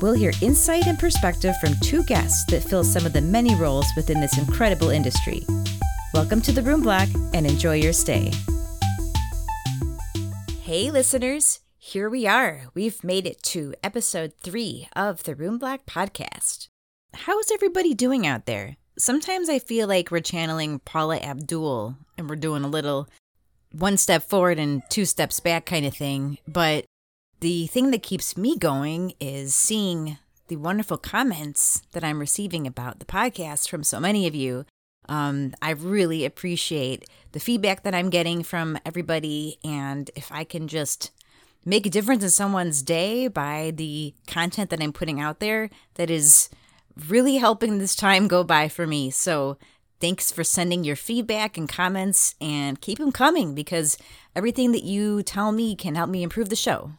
we'll hear insight and perspective from two guests that fill some of the many roles within this incredible industry. Welcome to the Room Block and enjoy your stay. Hey, listeners, here we are. We've made it to episode three of the Room Block podcast. How is everybody doing out there? Sometimes I feel like we're channeling Paula Abdul and we're doing a little one step forward and two steps back kind of thing. But the thing that keeps me going is seeing the wonderful comments that I'm receiving about the podcast from so many of you. Um, I really appreciate the feedback that I'm getting from everybody. And if I can just make a difference in someone's day by the content that I'm putting out there, that is really helping this time go by for me. So thanks for sending your feedback and comments and keep them coming because everything that you tell me can help me improve the show.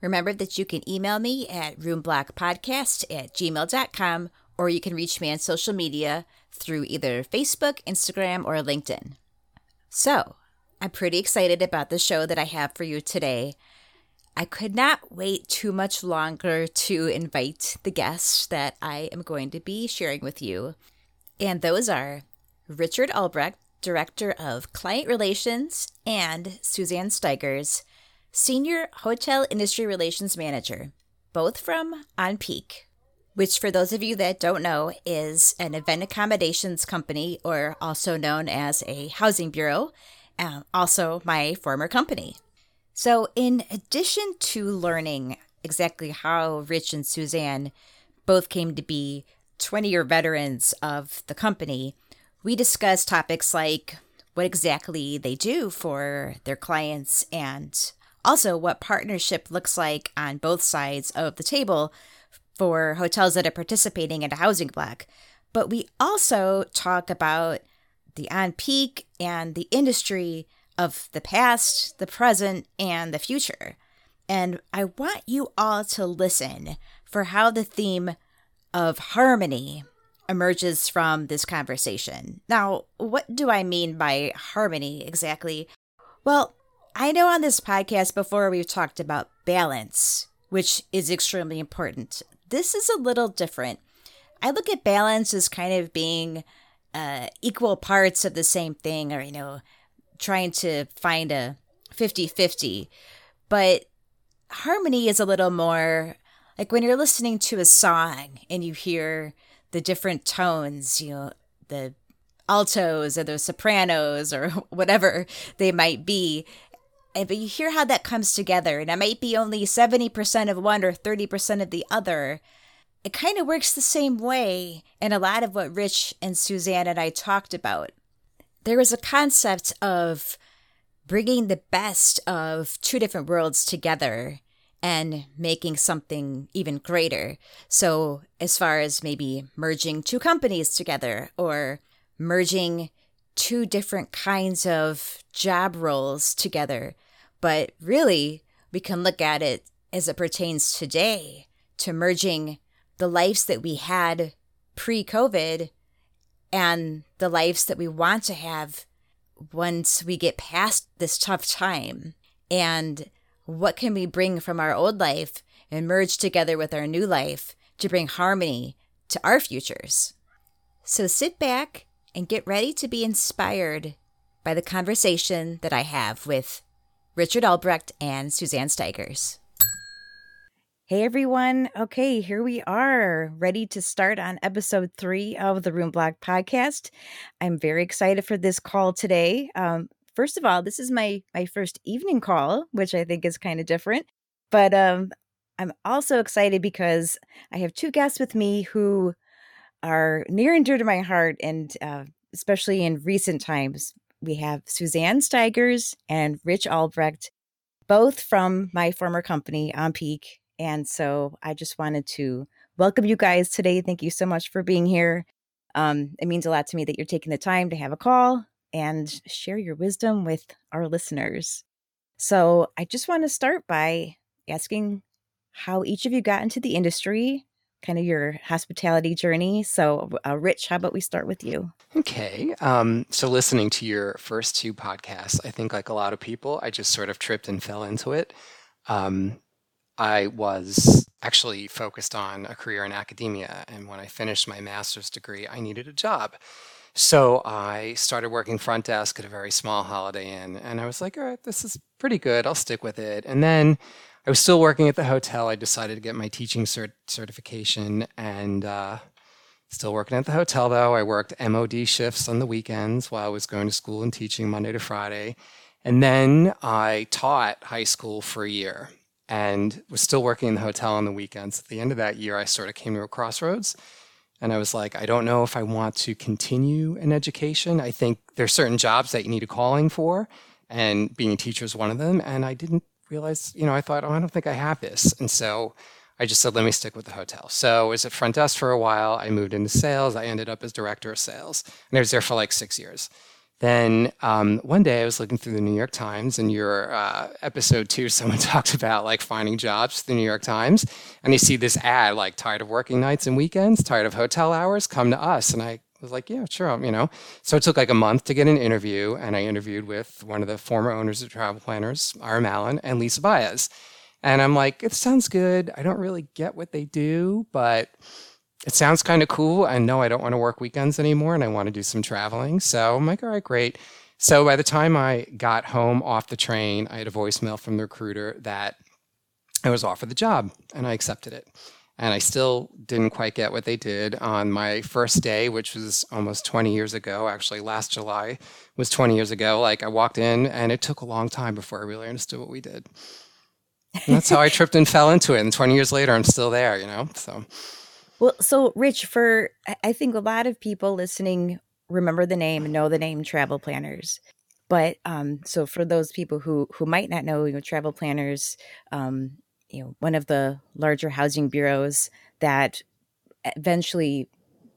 Remember that you can email me at roomblockpodcast at gmail.com or you can reach me on social media through either Facebook, Instagram, or LinkedIn. So, I'm pretty excited about the show that I have for you today. I could not wait too much longer to invite the guests that I am going to be sharing with you. And those are Richard Albrecht, Director of Client Relations, and Suzanne Stigers, Senior Hotel Industry Relations Manager, both from OnPeak, which, for those of you that don't know, is an event accommodations company or also known as a housing bureau, uh, also my former company. So, in addition to learning exactly how Rich and Suzanne both came to be 20 year veterans of the company, we discuss topics like what exactly they do for their clients and also what partnership looks like on both sides of the table for hotels that are participating in a housing block. But we also talk about the onPeak and the industry of the past, the present, and the future. And I want you all to listen for how the theme of harmony emerges from this conversation. Now, what do I mean by harmony exactly? Well, I know on this podcast before we've talked about balance, which is extremely important this is a little different. I look at balance as kind of being uh, equal parts of the same thing, or, you know, trying to find a 50 50. But harmony is a little more like when you're listening to a song and you hear the different tones, you know, the altos or the sopranos or whatever they might be. And but you hear how that comes together, and it might be only 70% of one or 30% of the other. It kind of works the same way in a lot of what Rich and Suzanne and I talked about. There was a concept of bringing the best of two different worlds together and making something even greater. So, as far as maybe merging two companies together or merging two different kinds of job roles together. But really, we can look at it as it pertains today to merging the lives that we had pre COVID and the lives that we want to have once we get past this tough time. And what can we bring from our old life and merge together with our new life to bring harmony to our futures? So sit back and get ready to be inspired by the conversation that I have with Richard Albrecht and Suzanne Stigers. Hey everyone. Okay, here we are, ready to start on episode three of the Room Block podcast. I'm very excited for this call today. Um, first of all, this is my my first evening call, which I think is kind of different. But um, I'm also excited because I have two guests with me who are near and dear to my heart, and uh, especially in recent times. We have Suzanne Stigers and Rich Albrecht, both from my former company, OnPeak. And so I just wanted to welcome you guys today. Thank you so much for being here. Um, it means a lot to me that you're taking the time to have a call and share your wisdom with our listeners. So I just want to start by asking how each of you got into the industry, kind of your hospitality journey. So, uh, Rich, how about we start with you? Okay. Um, so, listening to your first two podcasts, I think, like a lot of people, I just sort of tripped and fell into it. Um, I was actually focused on a career in academia. And when I finished my master's degree, I needed a job. So I started working front desk at a very small Holiday Inn. And I was like, all right, this is pretty good. I'll stick with it. And then I was still working at the hotel. I decided to get my teaching cert- certification and uh, still working at the hotel, though. I worked MOD shifts on the weekends while I was going to school and teaching Monday to Friday. And then I taught high school for a year and was still working in the hotel on the weekends. At the end of that year, I sort of came to a crossroads. And I was like, I don't know if I want to continue in education. I think there's certain jobs that you need a calling for, and being a teacher is one of them. And I didn't realized, you know, I thought, oh, I don't think I have this. And so I just said, let me stick with the hotel. So I was at front desk for a while. I moved into sales. I ended up as director of sales. And I was there for like six years. Then um, one day I was looking through the New York Times, and your uh, episode two, someone talked about like finding jobs through the New York Times, and you see this ad like tired of working nights and weekends, tired of hotel hours, come to us. And I was like, yeah, sure, um, you know. So it took like a month to get an interview, and I interviewed with one of the former owners of Travel Planners, Ira Allen, and Lisa Baez. And I'm like, it sounds good. I don't really get what they do, but it sounds kind of cool. I know I don't want to work weekends anymore, and I want to do some traveling. So I'm like, all right, great. So by the time I got home off the train, I had a voicemail from the recruiter that I was offered the job, and I accepted it and I still didn't quite get what they did on my first day, which was almost 20 years ago. Actually, last July was 20 years ago. Like I walked in, and it took a long time before I really understood what we did. And that's how I tripped and fell into it. And 20 years later, I'm still there. You know, so. Well, so Rich, for I think a lot of people listening remember the name, know the name Travel Planners. But um, so for those people who who might not know, you know, Travel Planners um, you know one of the larger housing bureaus that eventually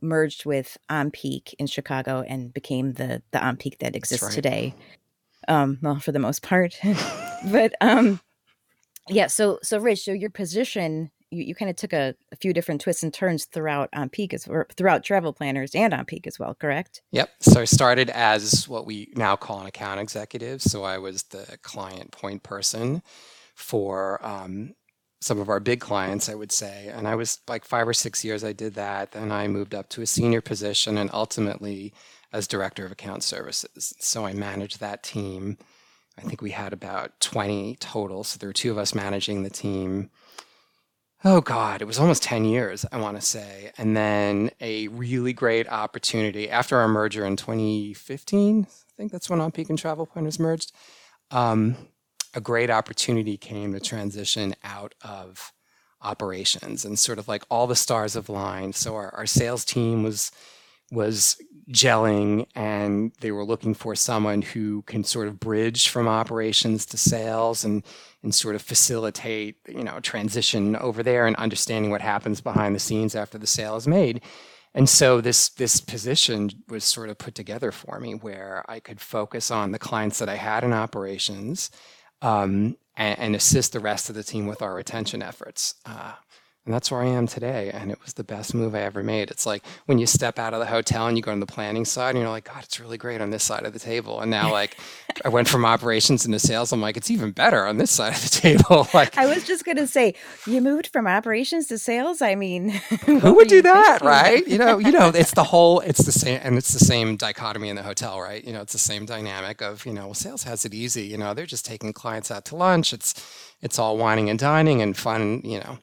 merged with OnPeak in Chicago and became the the OnPeak that exists right. today. Um, well, for the most part, but um, yeah. So so Rich, so your position, you, you kind of took a, a, few different twists and turns throughout OnPeak as or throughout Travel Planners and OnPeak as well, correct? Yep. So I started as what we now call an account executive. So I was the client point person for um, some of our big clients, I would say. And I was like five or six years I did that. Then I moved up to a senior position and ultimately as director of account services. So I managed that team. I think we had about 20 total. So there were two of us managing the team. Oh God, it was almost 10 years, I want to say. And then a really great opportunity after our merger in 2015. I think that's when OnPeak and Travel Planners merged. Um, a great opportunity came to transition out of operations and sort of like all the stars have lined. So our, our sales team was was gelling and they were looking for someone who can sort of bridge from operations to sales and and sort of facilitate you know transition over there and understanding what happens behind the scenes after the sale is made and so this this position was sort of put together for me where I could focus on the clients that I had in operations um, and, and, assist the rest of the team with our retention efforts. Uh, and that's where I am today. And it was the best move I ever made. It's like when you step out of the hotel and you go on the planning side and you're like, God, it's really great on this side of the table. And now, like, I went from operations into sales. I'm like, it's even better on this side of the table. like, I was just going to say, you moved from operations to sales. I mean, who would do that? Right. you know, you know, it's the whole, it's the same, and it's the same dichotomy in the hotel, right? You know, it's the same dynamic of, you know, well, sales has it easy. You know, they're just taking clients out to lunch. It's, it's all wining and dining and fun, you know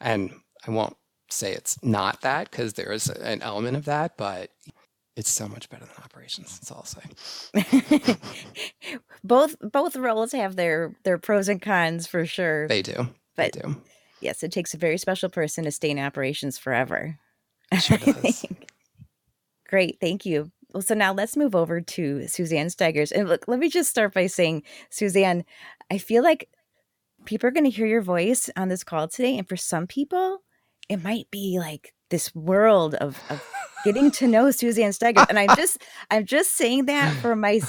and I won't say it's not that because there is an element of that, but it's so much better than operations. That's all I'll say. both both roles have their their pros and cons for sure. They do. But they do. yes, it takes a very special person to stay in operations forever. Sure does. Great, thank you. Well, so now let's move over to Suzanne Stigers. And look, let me just start by saying, Suzanne, I feel like people are going to hear your voice on this call today. And for some people, it might be like this world of, of getting to know Suzanne Steger. And I'm just, I'm just saying that from my,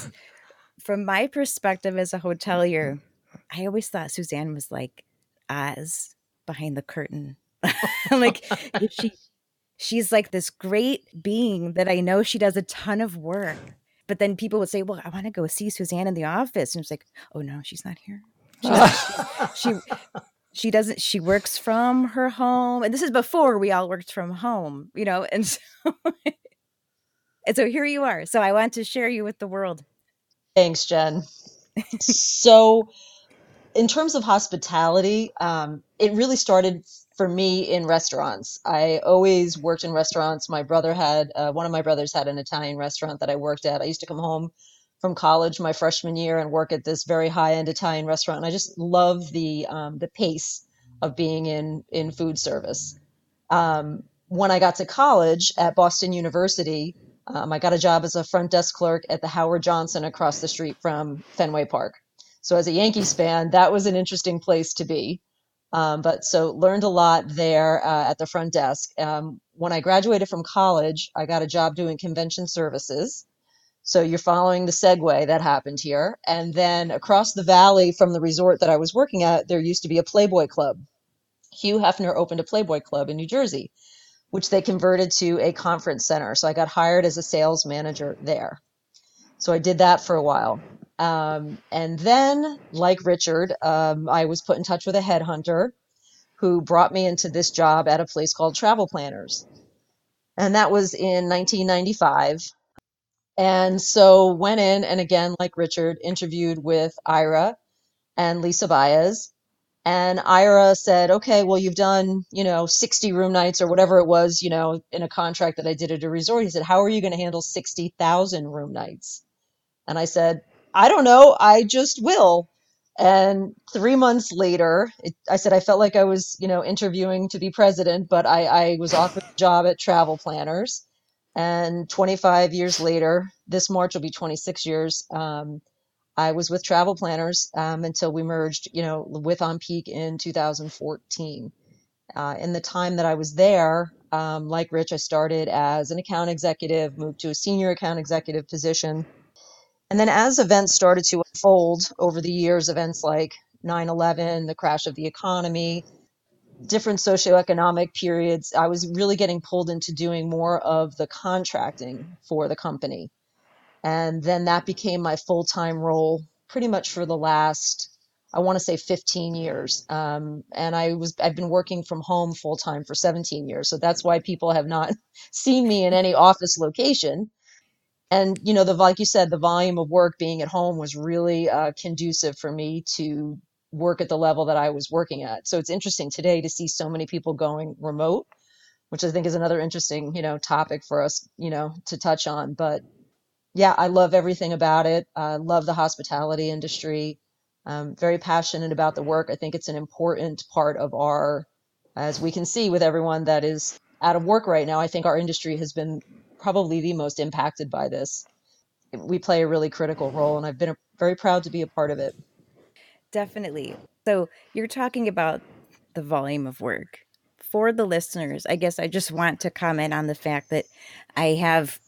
from my perspective as a hotelier, mm-hmm. I always thought Suzanne was like Oz behind the curtain. like she, she's like this great being that I know she does a ton of work. But then people would say, "Well, I want to go see Suzanne in the office," and it's like, "Oh no, she's not here. She's, she she doesn't. She works from her home, and this is before we all worked from home, you know. And so, and so here you are. So I want to share you with the world. Thanks, Jen. so, in terms of hospitality, um, it really started for me in restaurants. I always worked in restaurants. My brother had uh, one of my brothers had an Italian restaurant that I worked at. I used to come home from college my freshman year and work at this very high end Italian restaurant. And I just love the um, the pace of being in in food service. Um, when I got to college at Boston University, um, I got a job as a front desk clerk at the Howard Johnson across the street from Fenway Park. So as a Yankees fan, that was an interesting place to be. Um, but so learned a lot there uh, at the front desk. Um, when I graduated from college, I got a job doing convention services. So you're following the segue that happened here. And then across the valley from the resort that I was working at, there used to be a Playboy Club. Hugh Hefner opened a Playboy Club in New Jersey, which they converted to a conference center. So I got hired as a sales manager there. So I did that for a while. Um, and then, like Richard, um, I was put in touch with a headhunter who brought me into this job at a place called Travel Planners. And that was in 1995. And so went in and again, like Richard, interviewed with Ira and Lisa Baez. And Ira said, okay, well, you've done, you know, 60 room nights or whatever it was, you know, in a contract that I did at a resort. He said, how are you going to handle 60,000 room nights? And I said, I don't know. I just will. And three months later, it, I said I felt like I was, you know, interviewing to be president, but I, I was offered a job at Travel Planners. And 25 years later, this March will be 26 years. Um, I was with Travel Planners um, until we merged, you know, with OnPeak in 2014. Uh, in the time that I was there, um, like Rich, I started as an account executive, moved to a senior account executive position and then as events started to unfold over the years, events like 9 11, the crash of the economy, different socioeconomic periods, I was really getting pulled into doing more of the contracting for the company. And then that became my full time role pretty much for the last, I want to say 15 years. Um, and I was, I've been working from home full time for 17 years. So that's why people have not seen me in any office location and you know the like you said the volume of work being at home was really uh, conducive for me to work at the level that i was working at. So it's interesting today to see so many people going remote which i think is another interesting you know topic for us you know to touch on. But yeah i love everything about it. I love the hospitality industry. I'm very passionate about the work. I think it's an important part of our as we can see with everyone that is out of work right now i think our industry has been probably the most impacted by this. We play a really critical role, and I've been very proud to be a part of it. Definitely. So you're talking about the volume of work. For the listeners, I guess I just want to comment on the fact that I have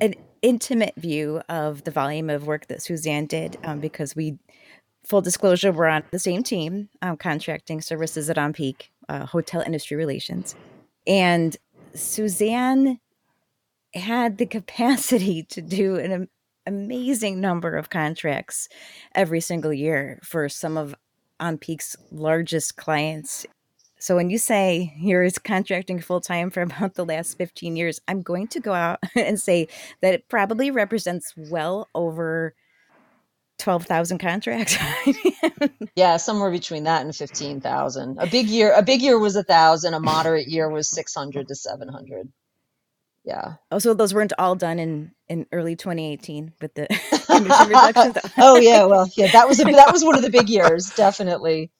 an intimate view of the volume of work that Suzanne did um, because we, full disclosure, we're on the same team, um, contracting services at OnPeak, uh, hotel industry relations. And Suzanne had the capacity to do an amazing number of contracts every single year for some of OnPeak's largest clients. So when you say you're contracting full time for about the last 15 years, I'm going to go out and say that it probably represents well over 12,000 contracts. yeah, somewhere between that and 15,000. A big year, a big year was a thousand, a moderate year was 600 to 700 yeah. Oh, so those weren't all done in in early 2018 with the emission reductions. oh yeah, well yeah, that was a, that was one of the big years, definitely.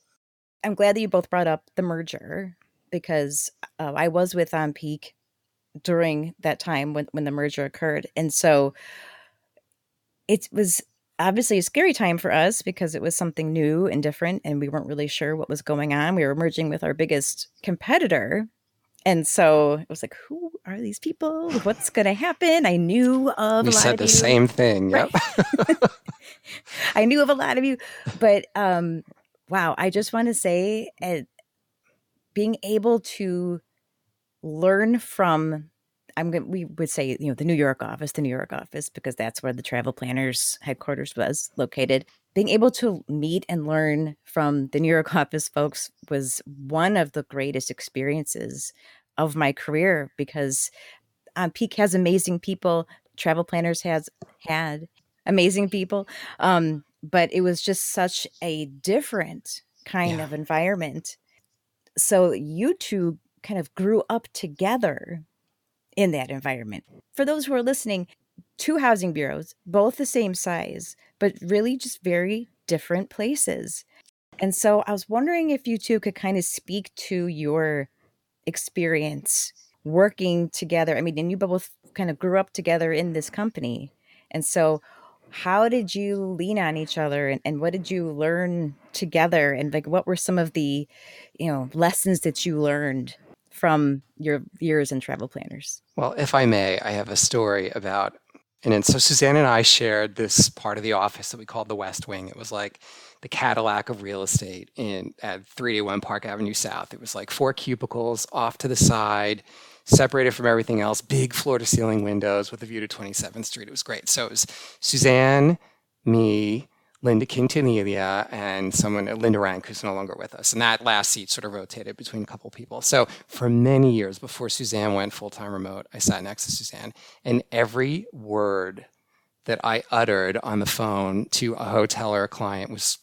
I'm glad that you both brought up the merger because uh, I was with OnPeak during that time when when the merger occurred, and so it was obviously a scary time for us because it was something new and different and we weren't really sure what was going on. We were merging with our biggest competitor. And so it was like, who are these people? What's going to happen? I knew of we lot said of the you. same thing. Yep. I knew of a lot of you, but um, wow, I just want to say, uh, being able to learn from I'm going we would say, you know, the New York office, the New York office, because that's where the travel planners headquarters was located. Being able to meet and learn from the New York office folks was one of the greatest experiences of my career because um, Peak has amazing people. Travel planners has had amazing people. Um, but it was just such a different kind Yeah. of environment. So you two kind of grew up together in that environment. For those who are listening, two housing bureaus, both the same size, but really just very different places. And so I was wondering if you two could kind of speak to your experience working together. I mean, and you both kind of grew up together in this company. And so how did you lean on each other and, and what did you learn together? And like what were some of the, you know, lessons that you learned from your years in travel planners? Well, if I may, I have a story about, and then so Suzanne and I shared this part of the office that we called the West Wing. It was like the Cadillac of real estate in at 381 Park Avenue South. It was like four cubicles off to the side, separated from everything else, big floor to ceiling windows with a view to 27th Street. It was great. So it was Suzanne, me, Linda Quintanilla, and someone, Linda Rank, who's no longer with us. And that last seat sort of rotated between a couple people. So for many years before Suzanne went full time remote, I sat next to Suzanne, and every word that I uttered on the phone to a hotel or a client was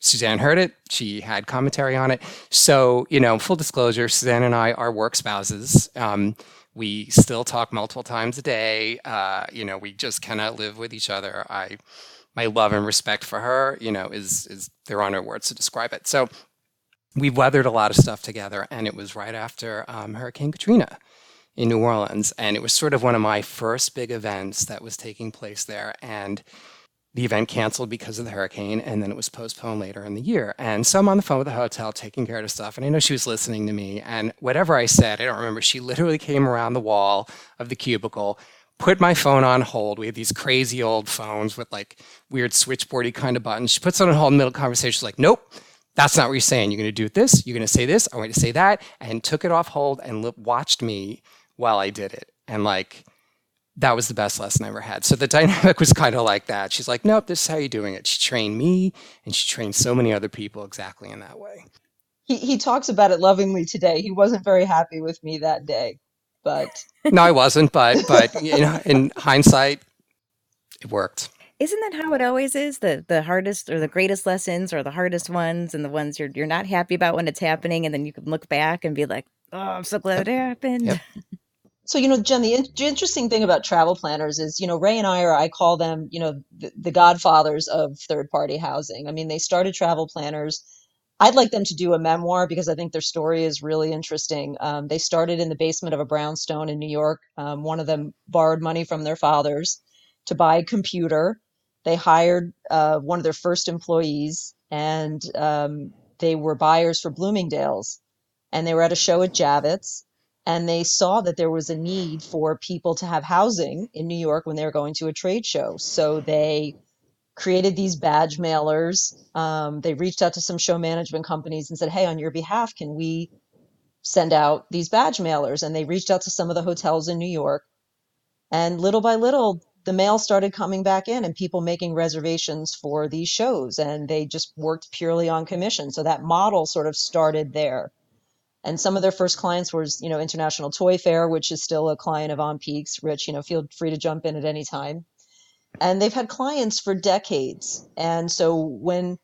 Suzanne heard it. She had commentary on it. So, you know, full disclosure, Suzanne and I are work spouses. Um, we still talk multiple times a day. Uh, you know, we just cannot live with each other. I, my love and respect for her, you know, is is there are no words to describe it. So, we've weathered a lot of stuff together, and it was right after um, Hurricane Katrina in New Orleans, and it was sort of one of my first big events that was taking place there, and the event canceled because of the hurricane and then it was postponed later in the year and so i'm on the phone with the hotel taking care of stuff and i know she was listening to me and whatever i said i don't remember she literally came around the wall of the cubicle put my phone on hold we had these crazy old phones with like weird switchboardy kind of buttons she puts it on hold in the middle of the conversation she's like nope that's not what you're saying you're going to do this you're going to say this i want you to say that and took it off hold and li- watched me while i did it and like that was the best lesson I ever had. So the dynamic was kind of like that. She's like, nope, this is how you're doing it. She trained me and she trained so many other people exactly in that way. He he talks about it lovingly today. He wasn't very happy with me that day, but No, I wasn't, but but you know, in hindsight, it worked. Isn't that how it always is? The the hardest or the greatest lessons or the hardest ones and the ones you're you're not happy about when it's happening and then you can look back and be like, "Oh, I'm so glad it happened." Yep. So, you know, Jen, the in- interesting thing about travel planners is, you know, Ray and I are, I call them, you know, the, the godfathers of third party housing. I mean, they started travel planners. I'd like them to do a memoir because I think their story is really interesting. Um, they started in the basement of a brownstone in New York. Um, one of them borrowed money from their fathers to buy a computer. They hired uh, one of their first employees and um, they were buyers for Bloomingdale's. And they were at a show at Javits and they saw that there was a need for people to have housing in New York when they were going to a trade show. So they created these badge mailers. Um, they reached out to some show management companies and said, Hey, on your behalf, can we send out these badge mailers? And they reached out to some of the hotels in New York. And little by little, the mail started coming back in and people making reservations for these shows. And they just worked purely on commission. So that model sort of started there and some of their first clients was you know international toy fair which is still a client of onPeak's rich you know feel free to jump in at any time and they've had clients for decades. And so when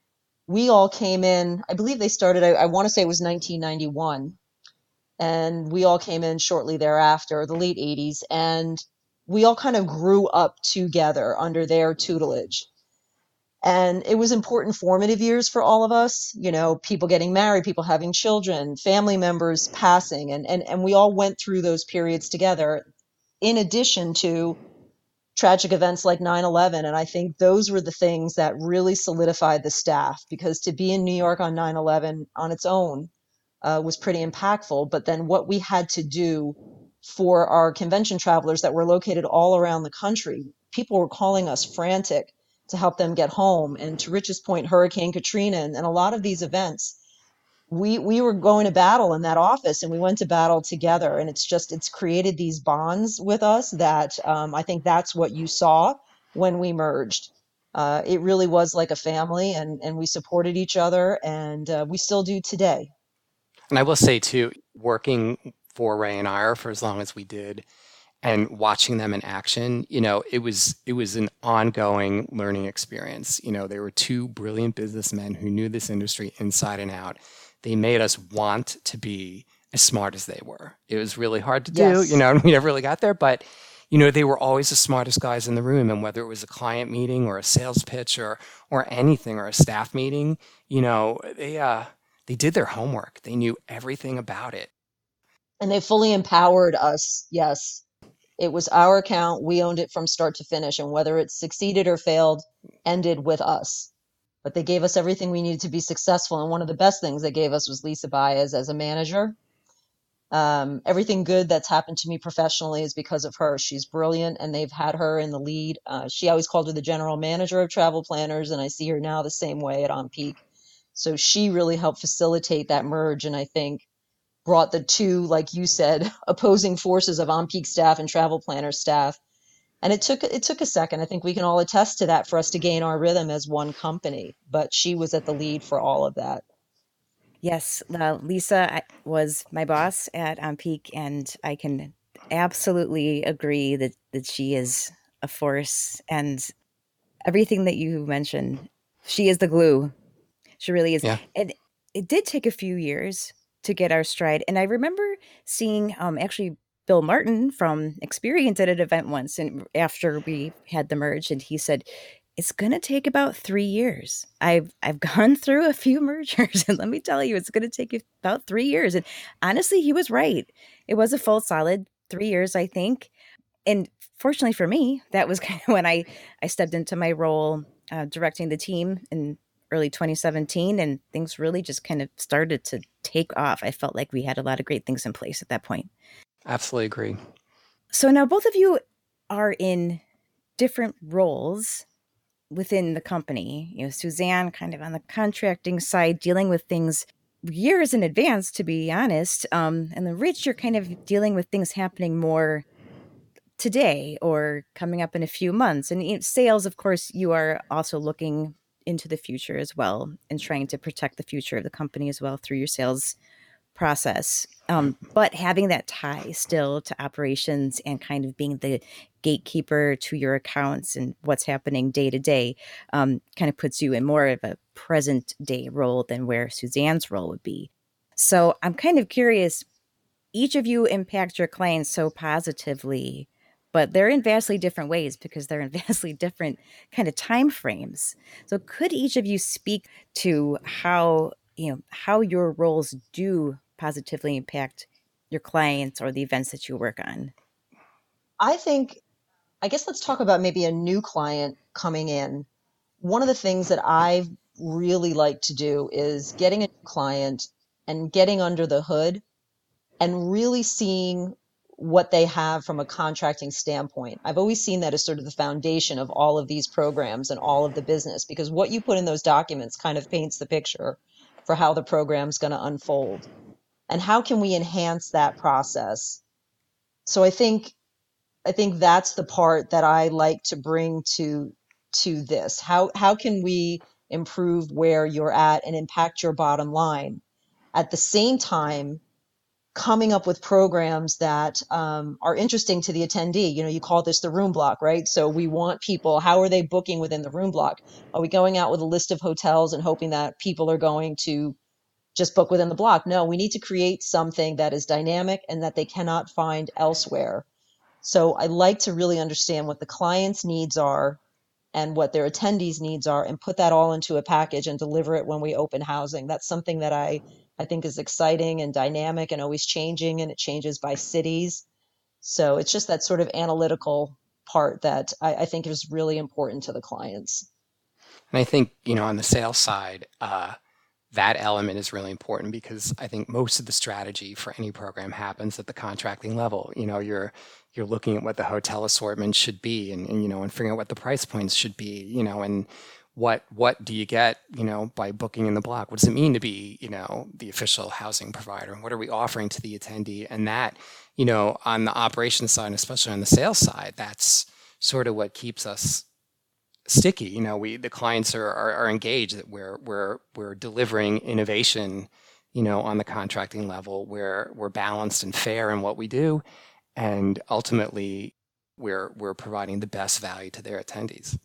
we all came in i believe they started i, I want to say it was 1991 and we all came in shortly thereafter the late 80s and we all kind of grew up together under their tutelage. And it was important formative years for all of us you know people getting married people having children family members passing. And and, and we all went through those periods together. In addition to tragic events like 9-11 and i think those were the things that really solidified the staff because to be in new york on 9-11 on its own uh, was pretty impactful. But then what we had to do for our convention travelers that were located all around the country people were calling us frantic to help them get home. And to rich's point hurricane katrina and, and a lot of these events we we were going to battle in that office and we went to battle together and it's just it's created these bonds with us that um, i think that's what you saw when we merged. Uh, it really was like a family and and we supported each other and uh, we still do today. And i will say too working for ray and ira for as long as we did and watching them in action you know it was it was an ongoing learning experience. You know they were two brilliant businessmen who knew this industry inside and out they made us want to be as smart as they were. It was really hard to do, yes. you know, and we never really got there, but you know, they were always the smartest guys in the room. And whether it was a client meeting or a sales pitch or or anything or a staff meeting, you know, they uh they did their homework. They knew everything about it. And they fully empowered us. Yes. It was our account. We owned it from start to finish. And whether it succeeded or failed, ended with us but they gave us everything we needed to be successful. And one of the best things they gave us was Lisa Baez as a manager. Um, everything good that's happened to me professionally is because of her. She's brilliant, and they've had her in the lead. Uh, she always called her the general manager of travel planners, and I see her now the same way at OnPeak. So she really helped facilitate that merge, and I think brought the two, like you said, opposing forces of OnPeak staff and travel planner staff and it took it took a second. I think we can all attest to that for us to gain our rhythm as one company but she was at the lead for all of that. Yes uh, lisa was my boss at onPeak and i can absolutely agree that that she is a force and everything that you mentioned she is the glue. She really is. Yeah. and it did take a few years to get our stride and i remember seeing um actually Bill Martin from Experient at an event once, and after we had the merge, and he said, "It's going to take about three years. I've I've gone through a few mergers, and let me tell you, it's going to take about three years." And honestly, he was right. It was a full solid three years, I think. And fortunately for me, that was kind of when I I stepped into my role uh, directing the team in early 2017, and things really just kind of started to take off. I felt like we had a lot of great things in place at that point. Absolutely agree. So now both of you are in different roles within the company. You know, Suzanne kind of on the contracting side, dealing with things years in advance, to be honest. Um, and then Rich, you're kind of dealing with things happening more today or coming up in a few months. And sales, of course, you are also looking into the future as well and trying to protect the future of the company as well through your sales process. Um, but having that tie still to operations and kind of being the gatekeeper to your accounts and what's happening day to day um, kind of puts you in more of a present day role than where Suzanne's role would be. So I'm kind of curious. Each of you impact your clients so positively, but they're in vastly different ways because they're in vastly different kind of time frames. So could each of you speak to how you know how your roles do positively impact your clients or the events that you work on? I think, I guess let's talk about maybe a new client coming in. One of the things that I really like to do is getting a client and getting under the hood and really seeing what they have from a contracting standpoint. I've always seen that as sort of the foundation of all of these programs and all of the business because what you put in those documents kind of paints the picture for how the program's going to unfold and how can we enhance that process? So i think i think that's the part that i like to bring to to this. How how can we improve where you're at and impact your bottom line? At the same time coming up with programs that um, are interesting to the attendee. You know you call this the room block right? So we want people how are they booking within the room block? Are we going out with a list of hotels and hoping that people are going to just book within the block. No, we need to create something that is dynamic and that they cannot find elsewhere. So I like to really understand what the client's needs are and what their attendees' needs are and put that all into a package and deliver it when we open housing. That's something that I, I think is exciting and dynamic and always changing and it changes by cities. So it's just that sort of analytical part that I, I think is really important to the clients. And I think, you know, on the sales side, uh, that element is really important because I think most of the strategy for any program happens at the contracting level. You know, you're you're looking at what the hotel assortment should be and, and you know, and figuring out what the price points should be, you know, and what what do you get, you know, by booking in the block? What does it mean to be, you know, the official housing provider? And what are we offering to the attendee? And that, you know, on the operations side, especially on the sales side, that's sort of what keeps us sticky. You know, we the clients are, are, are engaged that we're we're we're delivering innovation, you know, on the contracting level where we're balanced and fair in what we do, and ultimately we're we're providing the best value to their attendees.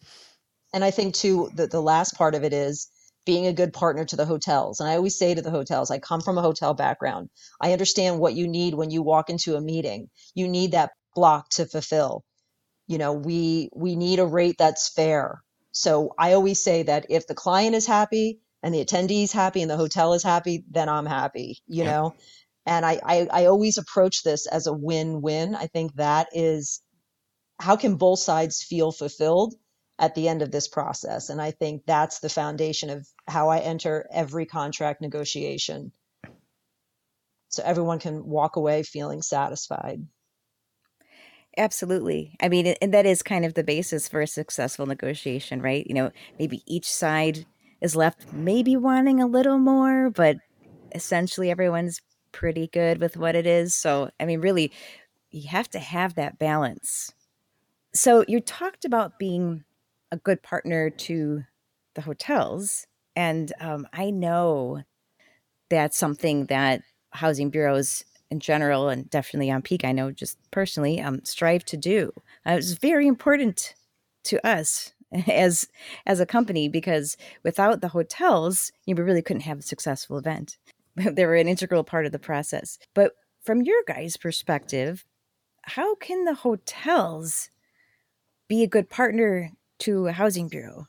And I think too that the last part of it is being a good partner to the hotels. And I always say to the hotels, I come from a hotel background. I understand what you need when you walk into a meeting. You need that block to fulfill you know we we need a rate that's fair. So i always say that if the client is happy and the attendee is happy and the hotel is happy then i'm happy you yeah. know? And I, I i always approach this as a win-win. I think that is how can both sides feel fulfilled at the end of this process? And i think that's the foundation of how i enter every contract negotiation. So everyone can walk away feeling satisfied Absolutely. I mean, and that is kind of the basis for a successful negotiation, right? You know, maybe each side is left maybe wanting a little more, but essentially everyone's pretty good with what it is. So, I mean, really, you have to have that balance. So, you talked about being a good partner to the hotels. And um, I know that's something that housing bureaus in general and definitely onPeak i know just personally um, strive to do. Uh, it's very important to us as as a company because without the hotels you really couldn't have a successful event. They were an integral part of the process. But from your guys perspective how can the hotels be a good partner to a housing bureau?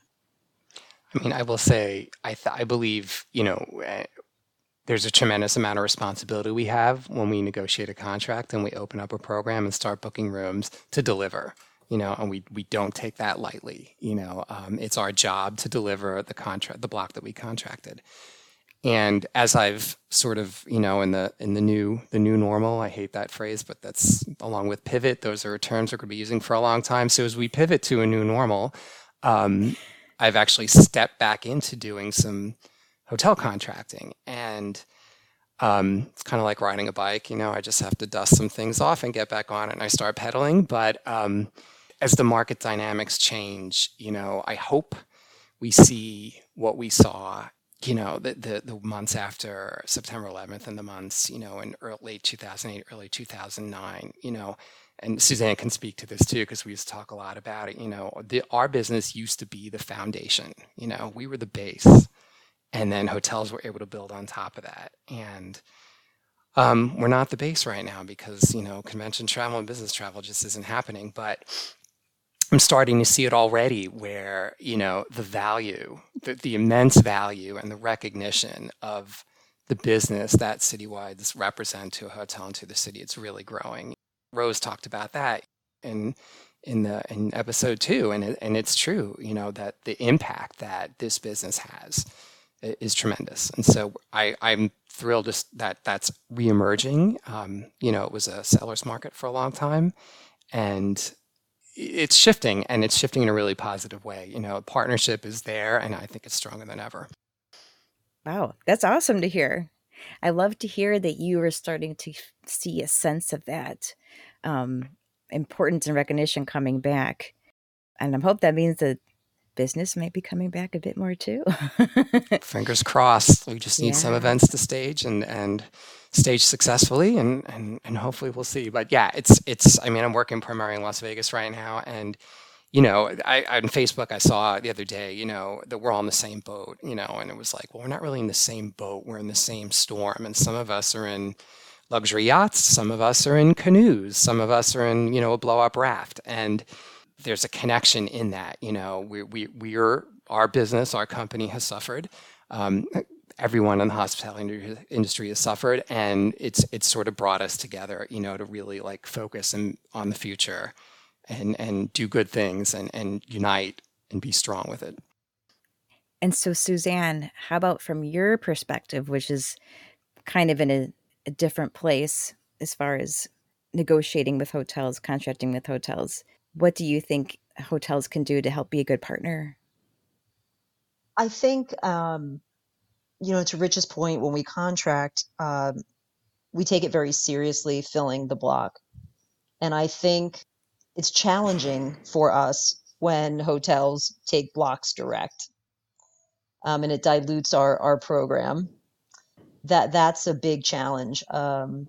I mean, I will say, I th- I believe you know eh, there's a tremendous amount of responsibility we have when we negotiate a contract and we open up a program and start booking rooms to deliver you know and we we don't take that lightly you know um, it's our job to deliver the contract the block that we contracted. And as i've sort of you know in the in the new the new normal i hate that phrase but that's along with pivot those are terms we're going to be using for a long time. So as we pivot to a new normal um, i've actually stepped back into doing some hotel contracting. And um, it's kind of like riding a bike, you know, I just have to dust some things off and get back on it and I start pedaling. But um, as the market dynamics change, you know, I hope we see what we saw, you know, the, the, the months after September 11th and the months, you know, in early, late 2008, early 2009, you know, and Suzanne can speak to this too because we used to talk a lot about it. You know, the, our business used to be the foundation. You know, we were the base and then hotels were able to build on top of that. And um, we're not the base right now because you know convention travel and business travel just isn't happening. But i'm starting to see it already where you know the value the, the immense value and the recognition of the business that citywides represent to a hotel and to the city it's really growing. Rose talked about that in in the in episode two. And it, and it's true you know that the impact that this business has is tremendous. And so I, I'm thrilled just that that's reemerging. Um, you know, it was a seller's market for a long time, and it's shifting, and it's shifting in a really positive way. You know, a partnership is there, and I think it's stronger than ever. Wow, that's awesome to hear. I love to hear that you are starting to see a sense of that um, importance and recognition coming back. And I hope that means that business might be coming back a bit more too. Fingers crossed. We just need yeah. some events to stage and and stage successfully and, and and hopefully we'll see. But yeah, it's it's I mean I'm working primarily in Las Vegas right now and you know, I on Facebook I saw the other day, you know, that we're all in the same boat, you know, and it was like, well, we're not really in the same boat. We're in the same storm. And some of us are in luxury yachts, some of us are in canoes, some of us are in, you know, a blow up raft. And there's a connection in that. You know, we we we are our business, our company has suffered. Um, everyone in the hospitality industry has suffered, and it's it's sort of brought us together. You know, to really like focus and on the future and and do good things and and unite and be strong with it. And so, Suzanne, how about from your perspective, which is kind of in a, a different place as far as negotiating with hotels, contracting with hotels? What do you think hotels can do to help be a good partner? I think, um, you know, to Rich's point, when we contract, um, we take it very seriously filling the block. And I think it's challenging for us when hotels take blocks direct um, and it dilutes our, our program. That that's a big challenge. Um,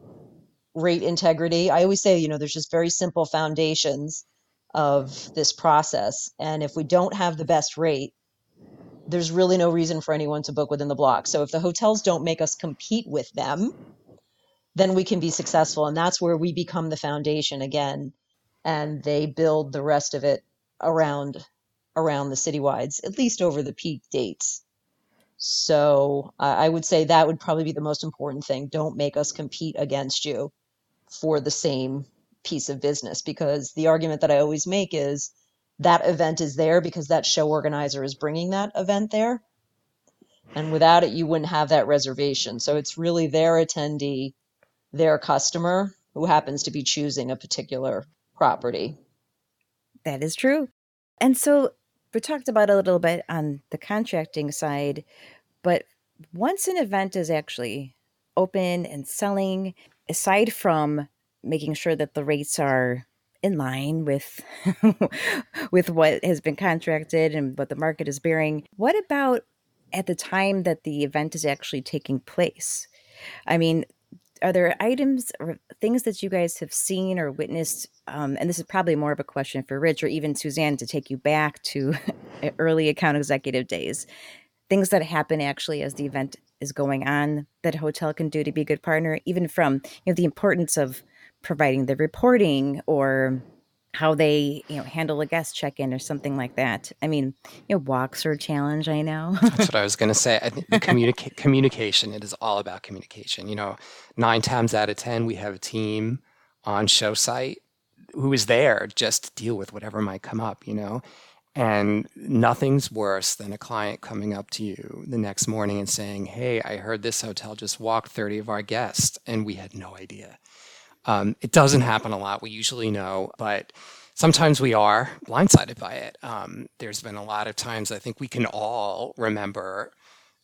rate integrity. I always say, you know, there's just very simple foundations of this process, and if we don't have the best rate, there's really no reason for anyone to book within the block. So if the hotels don't make us compete with them, then we can be successful, and that's where we become the foundation again, and they build the rest of it around around the citywides, at least over the peak dates. So uh, I would say that would probably be the most important thing. Don't make us compete against you for the same piece of business because the argument that I always make is that event is there because that show organizer is bringing that event there. And without it, you wouldn't have that reservation. So it's really their attendee, their customer who happens to be choosing a particular property. That is true. And so we talked about a little bit on the contracting side, but once an event is actually open and selling, aside from making sure that the rates are in line with with what has been contracted and what the market is bearing, what about at the time that the event is actually taking place? I mean, are there items or things that you guys have seen or witnessed? Um, and this is probably more of a question for Rich or even Suzanne to take you back to early account executive days. Things that happen actually as the event is going on that a hotel can do to be a good partner, even from you know the importance of providing the reporting or how they you know handle a guest check-in or something like that. I mean you know walks are a challenge i know. That's what i was going to say. I think the communica- communication it is all about communication. You know nine times out of ten we have a team on show site who is there just to deal with whatever might come up you know? And nothing's worse than a client coming up to you the next morning and saying hey i heard this hotel just walked 30 of our guests and we had no idea um, it doesn't happen a lot. We usually know, but sometimes we are blindsided by it. Um, there's been a lot of times I think we can all remember,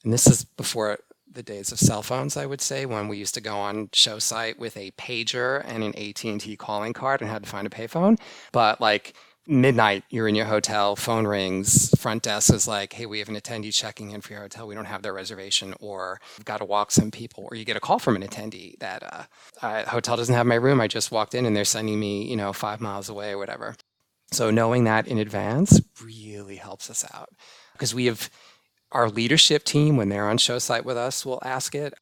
and this is before the days of cell phones, I would say, when we used to go on show site with a pager and an AT&T calling card and had to find a payphone. But like midnight, you're in your hotel, phone rings, front desk is like, hey, we have an attendee checking in for your hotel. We don't have their reservation, or we've got to walk some people, or you get a call from an attendee that uh, uh, hotel doesn't have my room. I just walked in and they're sending me, you know, five miles away or whatever. So knowing that in advance really helps us out because we have our leadership team when they're on show site with us will ask it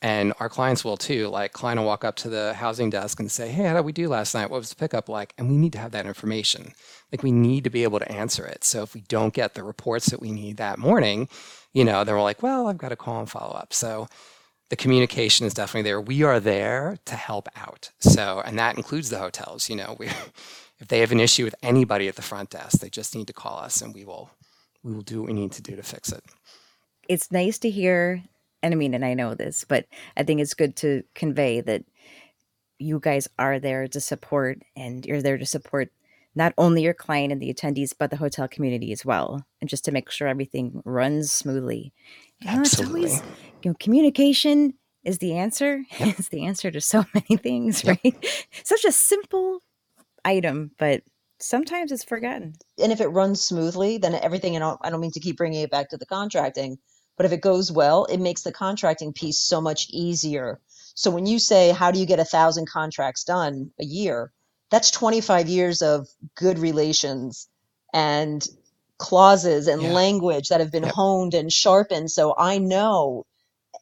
and our clients will too. Like, client will walk up to the housing desk and say, Hey, how did we do last night? What was the pickup like? And we need to have that information. Like, we need to be able to answer it. So, if we don't get the reports that we need that morning, you know, then we're like, Well, I've got to call and follow up. So, the communication is definitely there. We are there to help out. So, and that includes the hotels. You know, we, if they have an issue with anybody at the front desk, they just need to call us and we will, we will do what we need to do to fix it. It's nice to hear and I mean, and I know this, but I think it's good to convey that you guys are there to support and you're there to support not only your client and the attendees, but the hotel community as well. And just to make sure everything runs smoothly. You know, Absolutely. Always, you know, communication is the answer. Yep. It's the answer to so many things, yep. right? Such a simple item, but sometimes it's forgotten. And if it runs smoothly, then everything, and I don't mean to keep bringing it back to the contracting, but if it goes well, it makes the contracting piece so much easier. So when you say, how do you get a thousand contracts done a year? That's 25 years of good relations and clauses and yeah. language that have been yep. honed and sharpened. So I know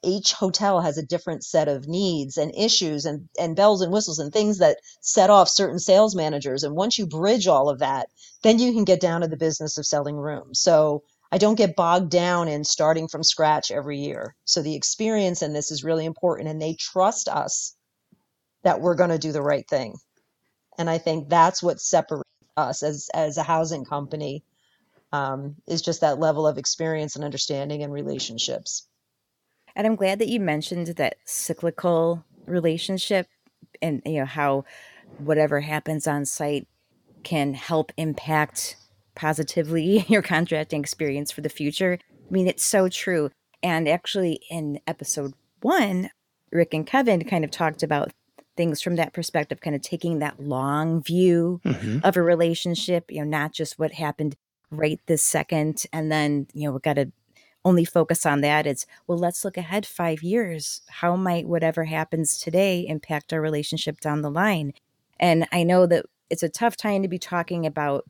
each hotel has a different set of needs and issues and, and bells and whistles and things that set off certain sales managers. And once you bridge all of that, then you can get down to the business of selling rooms. So I don't get bogged down in starting from scratch every year. So the experience in this is really important and they trust us that we're going to do the right thing. And I think that's what separates us as as a housing company um, is just that level of experience and understanding and relationships. And I'm glad that you mentioned that cyclical relationship and you know how whatever happens on site can help impact positively your contracting experience for the future. I mean, it's so true. And actually, in episode one, Rick and Kevin kind of talked about things from that perspective, kind of taking that long view mm-hmm. of a relationship, you know, not just what happened right this second. And then, you know, we've got to only focus on that. It's, well, let's look ahead five years. How might whatever happens today impact our relationship down the line? And I know that it's a tough time to be talking about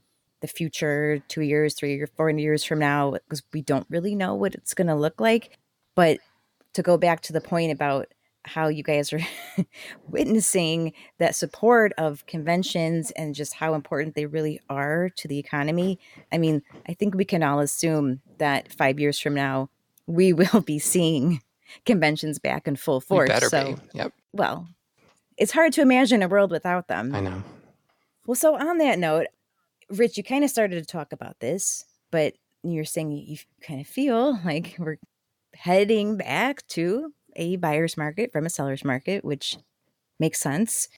the future two years, three or four years from now, because we don't really know what it's going to look like. But to go back to the point about how you guys are witnessing that support of conventions and just how important they really are to the economy. I mean, I think we can all assume that five years from now, we will be seeing conventions back in full force. We better so, be. Yep. Well, it's hard to imagine a world without them. I know. Well, so on that note, Rich, you kind of started to talk about this, but you're saying you kind of feel like we're heading back to a buyer's market from a seller's market, which makes sense.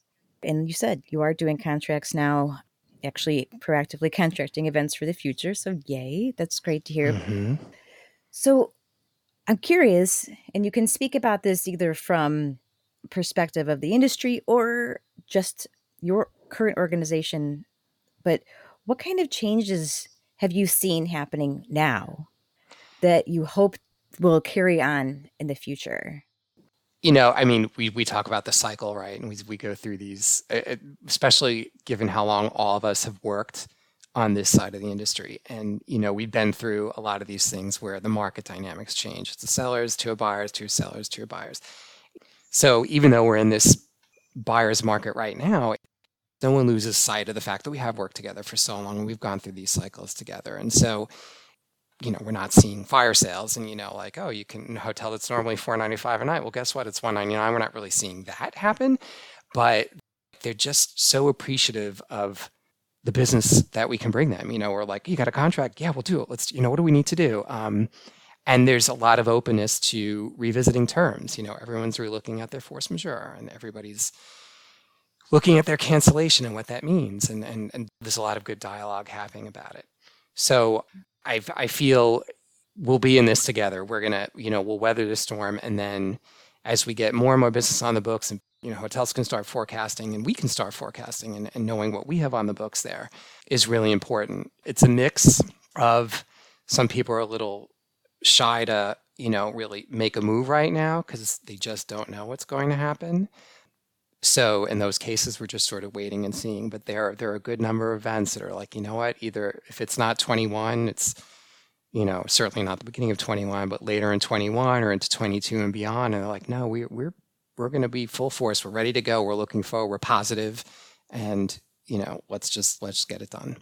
And you said you are doing contracts now, actually proactively contracting events for the future. So, yay, that's great to hear. Mm-hmm. So, I'm curious, and you can speak about this either from perspective of the industry or just your current organization. But what kind of changes have you seen happening now that you hope will carry on in the future? you know, I mean, we we talk about the cycle, right? And we we go through these, especially given how long all of us have worked on this side of the industry. And you know, we've been through a lot of these things where the market dynamics change. It's a sellers to a buyers to a sellers to a buyers. So even though we're in this buyer's market right now, no one loses sight of the fact that we have worked together for so long and we've gone through these cycles together. And so you know, we're not seeing fire sales and, you know, like, oh, you can hotel that's normally four ninety five a night. Well, guess what? It's one ninety nine. We're not really seeing that happen. But they're just so appreciative of the business that we can bring them. You know, we're like, you got a contract? Yeah, we'll do it. Let's, you know, what do we need to do? Um, and there's a lot of openness to revisiting terms. You know, everyone's relooking at their force majeure and everybody's looking at their cancellation and what that means. And, and, and there's a lot of good dialogue happening about it. So I, I feel we'll be in this together. We're gonna, you know, we'll weather the storm, and then as we get more and more business on the books, and you know, hotels can start forecasting, and we can start forecasting, and, and knowing what we have on the books there is really important. It's a mix of some people are a little shy to, you know, really make a move right now because they just don't know what's going to happen. So in those cases, we're just sort of waiting and seeing. But there, there are a good number of events that are like, you know what? Either if it's not 21, it's you know certainly not the beginning of 21, but later in 21 or into 22 and beyond. And they're like, no, we, we're we're going to be full force. We're ready to go. We're looking forward. We're positive, and you know, let's just let's just get it done.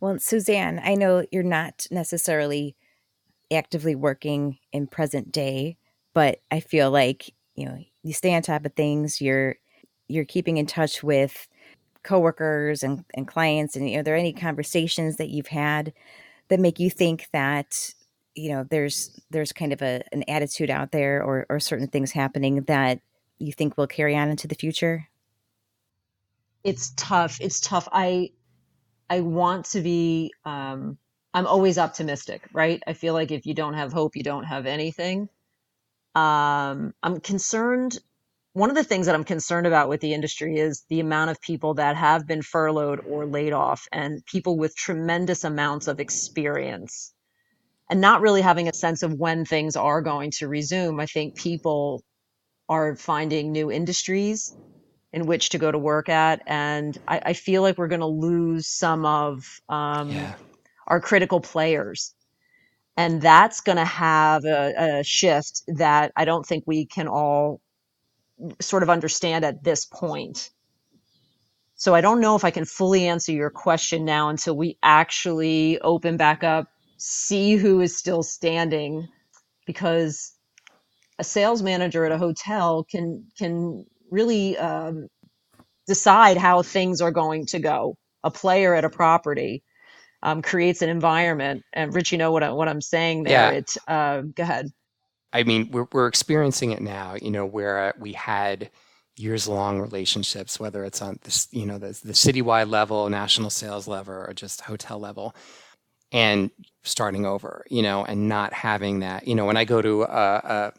Well, Suzanne, I know you're not necessarily actively working in present day, but I feel like you know you stay on top of things you're you're keeping in touch with coworkers and, and clients and you know, are there any conversations that you've had that make you think that you know there's there's kind of a an attitude out there or or certain things happening that you think will carry on into the future? It's tough it's tough. I i want to be um i'm always optimistic right? I feel like if you don't have hope you don't have anything um, I'm concerned. One of the things that I'm concerned about with the industry is the amount of people that have been furloughed or laid off, and people with tremendous amounts of experience, and not really having a sense of when things are going to resume. I think people are finding new industries in which to go to work at, and I, I feel like we're going to lose some of um, yeah. our critical players and that's going to have a, a, shift that I don't think we can all sort of understand at this point. So I don't know if I can fully answer your question now until we actually open back up, see who is still standing, because a sales manager at a hotel can can really um, decide how things are going to go a player at a property um, creates an environment. And Rich, you know what I, what I'm saying there. Yeah. It's uh, go ahead. I mean, we're we're experiencing it now. You know, where we had years long relationships, whether it's on this, you know, the, the citywide level, national sales level, or just hotel level, and starting over, you know, and not having that, you know, when I go to a, a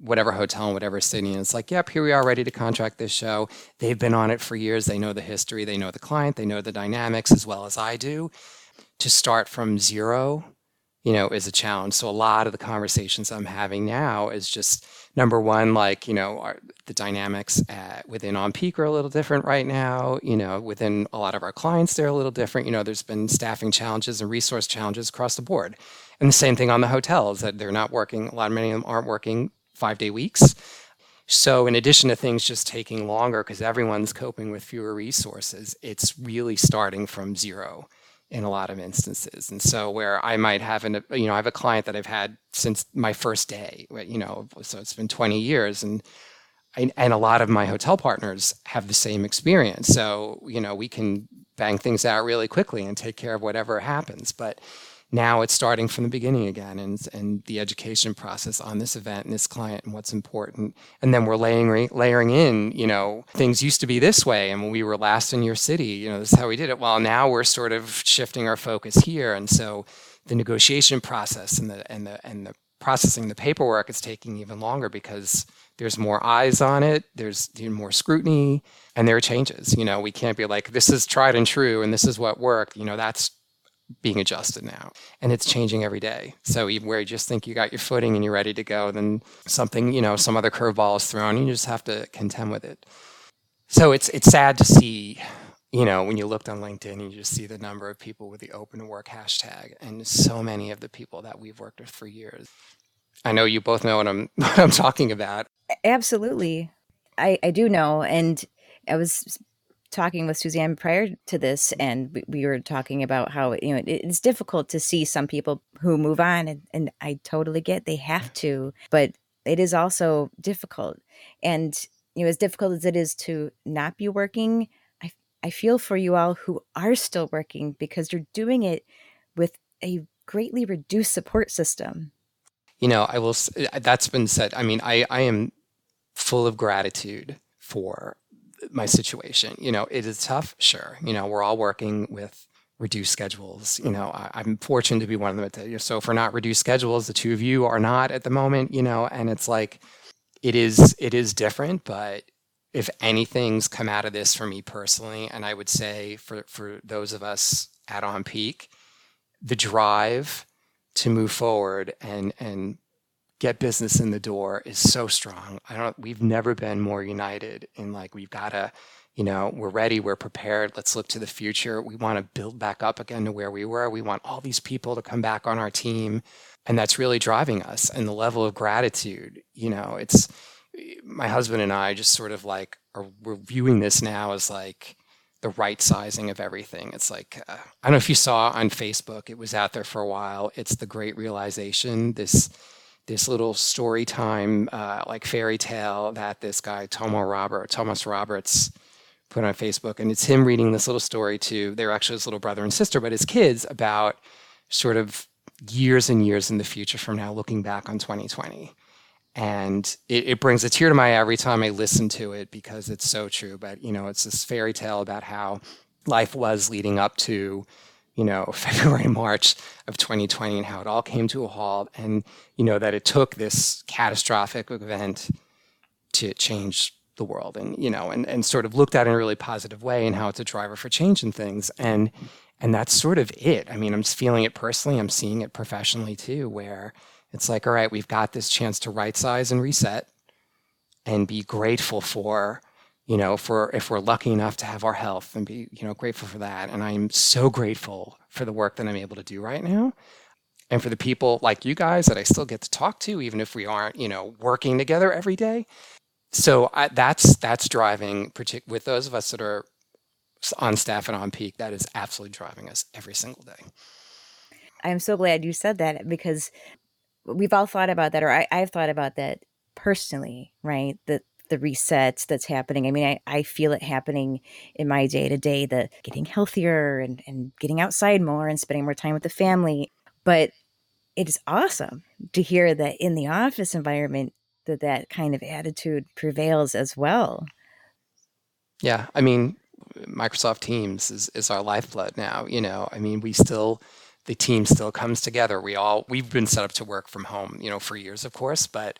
whatever hotel in whatever city, and it's like, yep, here we are ready to contract this show. They've been on it for years. They know the history, they know the client, they know the dynamics as well as I do. To start from zero you know, is a challenge. So a lot of the conversations I'm having now is just number one, like, you know, the dynamics at, within onPeak are a little different right now. You know, within a lot of our clients, they're a little different. You know, there's been staffing challenges and resource challenges across the board. And the same thing on the hotels that they're not working, a lot, of many of them aren't working five day weeks. So, in addition to things just taking longer because everyone's coping with fewer resources, it's really starting from zero in a lot of instances. And so where I might have an, you know, I have a client that I've had since my first day, you know, so it's been 20 years and and a lot of my hotel partners have the same experience. So, you know, we can bang things out really quickly and take care of whatever happens. But now it's starting from the beginning again and, and the education process on this event and this client and what's important. And then we're layering layering in you know things used to be this way and when we were last in your city you know this is how we did it. Well now we're sort of shifting our focus here. And so the negotiation process and the and the and the processing the paperwork is taking even longer because there's more eyes on it there's more scrutiny and there are changes. You know we can't be like this is tried and true and this is what worked. You know that's being adjusted now. And it's changing every day. So even where you just think you got your footing and you're ready to go then something you know some other curveball is thrown and you just have to contend with it. So it's it's sad to see you know when you looked on linkedin you just see the number of people with the open to work hashtag and so many of the people that we've worked with for years. I know you both know what i'm what i'm talking about. Absolutely. I i do know. And i was talking with Suzanne prior to this, mm-hmm. and we, we were talking about how you know it, it's difficult to see some people who move on, and, and I totally get they have to, but it is also difficult, and you know as difficult as it is to not be working, I I feel for you all who are still working because you're doing it with a greatly reduced support system. You know, I will. That's been said. I mean, I I am full of gratitude for my situation. You know, it is tough, sure. You know, we're all working with reduced schedules. You know, I, am fortunate to be one of them. At the uh, So for not reduced schedules, the two of you are not at the moment. You know, and it's like it is it is different, but if anything's come out of this for me personally, and I would say for for those of us at onPeak, the drive to move forward and and get business in the door is so strong. I don't we've never been more united in like we've got to you know, we're ready, we're prepared. Let's look to the future. We want to build back up again to where we were. We want all these people to come back on our team. And that's really driving us. And the level of gratitude, you know, it's my husband and I just sort of like are we're viewing this now as like the right sizing of everything. It's like uh, I don't know if you saw on Facebook, it was out there for a while. It's the great realization. This this little story time, uh, like fairy tale that this guy Tomo Robert, Thomas Roberts, put on Facebook, and it's him reading this little story to they're actually his little brother and sister, but his kids about sort of years and years in the future from now, looking back on 2020. And it, it brings a tear to my eye every time I listen to it because it's so true. But you know, it's this fairy tale about how life was leading up to you know, February, March of 2020 and how it all came to a halt and, you know, that it took this catastrophic event to change the world and, you know, and, and sort of looked at in a really positive way and how it's a driver for change and things. And, and that's sort of it. I mean, I'm feeling it personally. I'm seeing it professionally too, where it's like, all right, we've got this chance to right size and reset and be grateful for you know, for if we're lucky enough to have our health and be, you know, grateful for that. And I'm so grateful for the work that I'm able to do right now. And for the people like you guys that I still get to talk to, even if we aren't, you know, working together every day. So I, that's that's driving, partic- with those of us that are on staff and onPeak, that is absolutely driving us every single day. I'm so glad you said that because we've all thought about that, or I, I've thought about that personally, right? That the reset that's happening. I mean, I, I feel it happening in my day to day, the getting healthier and, and getting outside more and spending more time with the family. But it is awesome to hear that in the office environment that that kind of attitude prevails as well. Yeah, I mean, Microsoft Teams is, is our lifeblood now. You know, I mean, we still the team still comes together. We all we've been set up to work from home, you know, for years, of course, but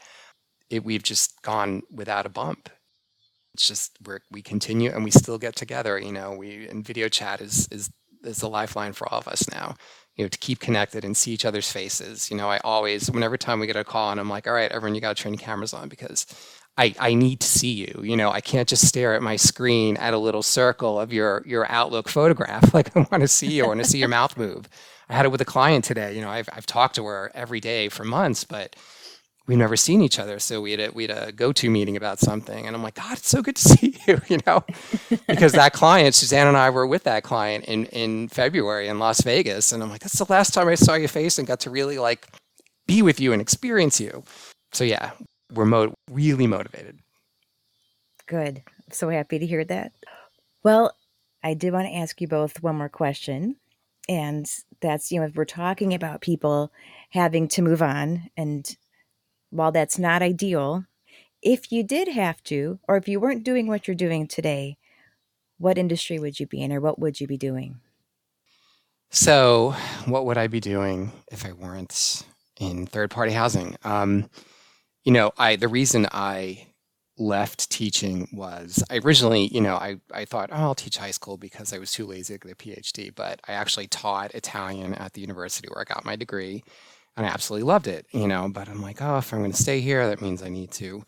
it, we've just gone without a bump. It's just we we continue and we still get together. You know, we and video chat is is is the lifeline for all of us now. You know, to keep connected and see each other's faces. You know, I always, whenever time we get a call, and I'm like, all right, everyone, you got to turn your cameras on because I, I need to see you. You know, I can't just stare at my screen at a little circle of your your Outlook photograph. Like I want to see you. I want to see your mouth move. I had it with a client today. You know, I've I've talked to her every day for months, but we've never seen each other. So we had a, we had a go to meeting about something, and I'm like, God, it's so good to see you. You know, because that client, Suzanne and I were with that client in in February in Las Vegas, and I'm like, that's the last time I saw your face and got to really like be with you and experience you. So yeah, we're mo- really motivated. Good. So happy to hear that. Well, I did want to ask you both one more question. And that's, you know, if we're talking about people having to move on, and while that's not ideal, if you did have to, or if you weren't doing what you're doing today, what industry would you be in or what would you be doing? So, what would I be doing if I weren't in third party housing? Um, you know, I the reason I left teaching was I originally, you know, I, I thought, oh, I'll teach high school because I was too lazy to get a PhD, but I actually taught Italian at the university where I got my degree and I absolutely loved it, you know, but I'm like, oh, if I'm going to stay here, that means I need to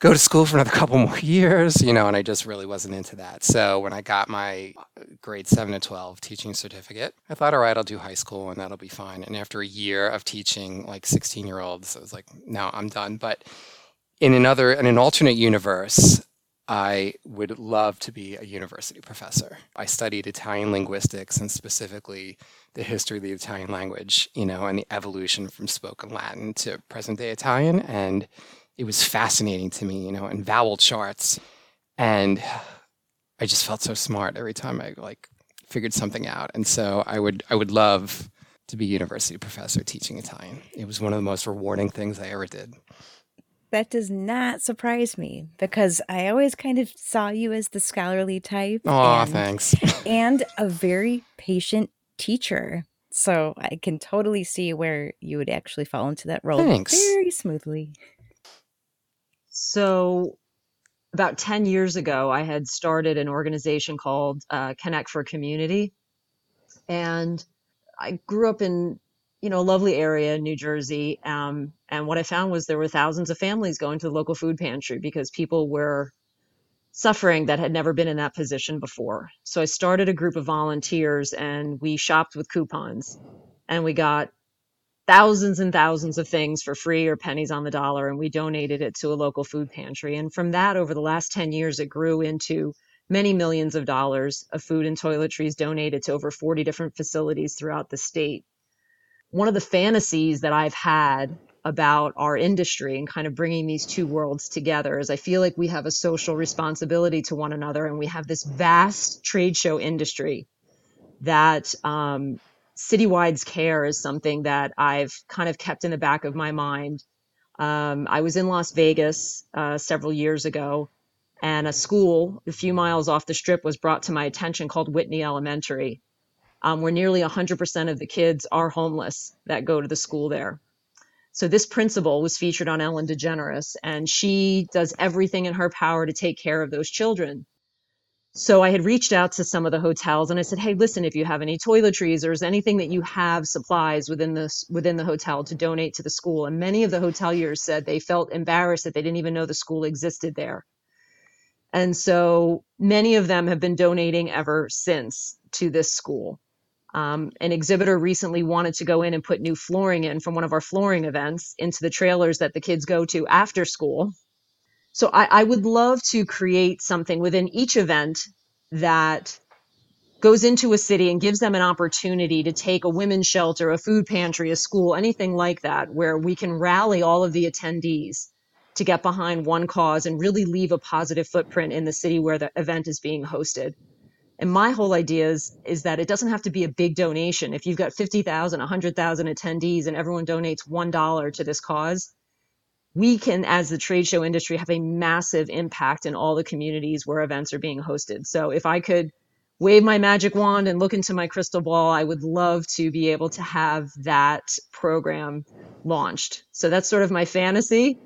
go to school for another couple more years, you know, and I just really wasn't into that. So when I got my uh, grade 7 to 12 teaching certificate, I thought, all right, I'll do high school and that'll be fine. And after a year of teaching like 16 year olds, I was like, no, I'm done. But in another, in an alternate universe, I would love to be a university professor. I studied Italian linguistics and specifically the history of the Italian language, you know, and the evolution from spoken Latin to present day Italian. And it was fascinating to me, you know, and vowel charts. And I just felt so smart every time I like figured something out. And so I would I would love to be a university professor teaching Italian. It was one of the most rewarding things I ever did. That does not surprise me because I always kind of saw you as the scholarly type. Oh, thanks. and a very patient teacher. So I can totally see where you would actually fall into that role Thanks. very smoothly. So, about 10 years ago, I had started an organization called uh, Connect for Community. And I grew up in, you know, a lovely area in New Jersey. Um, and what I found was there were thousands of families going to the local food pantry because people were suffering that had never been in that position before. So I started a group of volunteers and we shopped with coupons and we got thousands and thousands of things for free or pennies on the dollar and we donated it to a local food pantry and from that over the last 10 years it grew into many millions of dollars of food and toiletries donated to over 40 different facilities throughout the state one of the fantasies that i've had about our industry and kind of bringing these two worlds together is i feel like we have a social responsibility to one another and we have this vast trade show industry that um, Citywide's care is something that I've kind of kept in the back of my mind. Um, I was in Las Vegas uh, several years ago, and a school a few miles off the strip was brought to my attention called Whitney Elementary, um, where nearly 100% of the kids are homeless that go to the school there. So this principal was featured on Ellen DeGeneres, and she does everything in her power to take care of those children. So I had reached out to some of the hotels and I said, "Hey, listen, if you have any toiletries or is anything that you have supplies within this within the hotel to donate to the school." And many of the hoteliers said they felt embarrassed that they didn't even know the school existed there. And so many of them have been donating ever since to this school. Um, an exhibitor recently wanted to go in and put new flooring in from one of our flooring events into the trailers that the kids go to after school so I, I would love to create something within each event that goes into a city and gives them an opportunity to take a women's shelter, a food pantry, a school, anything like that, where we can rally all of the attendees to get behind one cause and really leave a positive footprint in the city where the event is being hosted. And my whole idea is, is that it doesn't have to be a big donation. If you've got 50,000, 100,000 attendees and everyone donates $1 to this cause, we can, as the trade show industry, have a massive impact in all the communities where events are being hosted. So if I could wave my magic wand and look into my crystal ball, I would love to be able to have that program launched. So that's sort of my fantasy.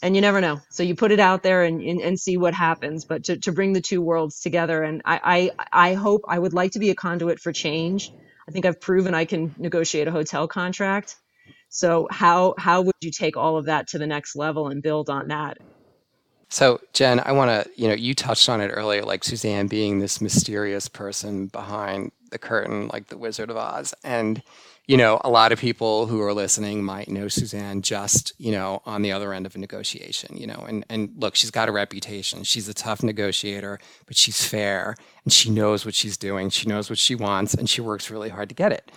And you never know. So you put it out there and, and, and see what happens. But to, to bring the two worlds together, and I, I, I hope I would like to be a conduit for change. I think I've proven I can negotiate a hotel contract. So how how would you take all of that to the next level and build on that? So Jen, I want to, you know, you touched on it earlier, like Suzanne being this mysterious person behind the curtain, like the Wizard of Oz, and you know, a lot of people who are listening might know Suzanne just, you know, on the other end of a negotiation, you know, and, and look, she's got a reputation. She's a tough negotiator, but she's fair and she knows what she's doing. She knows what she wants and she works really hard to get it.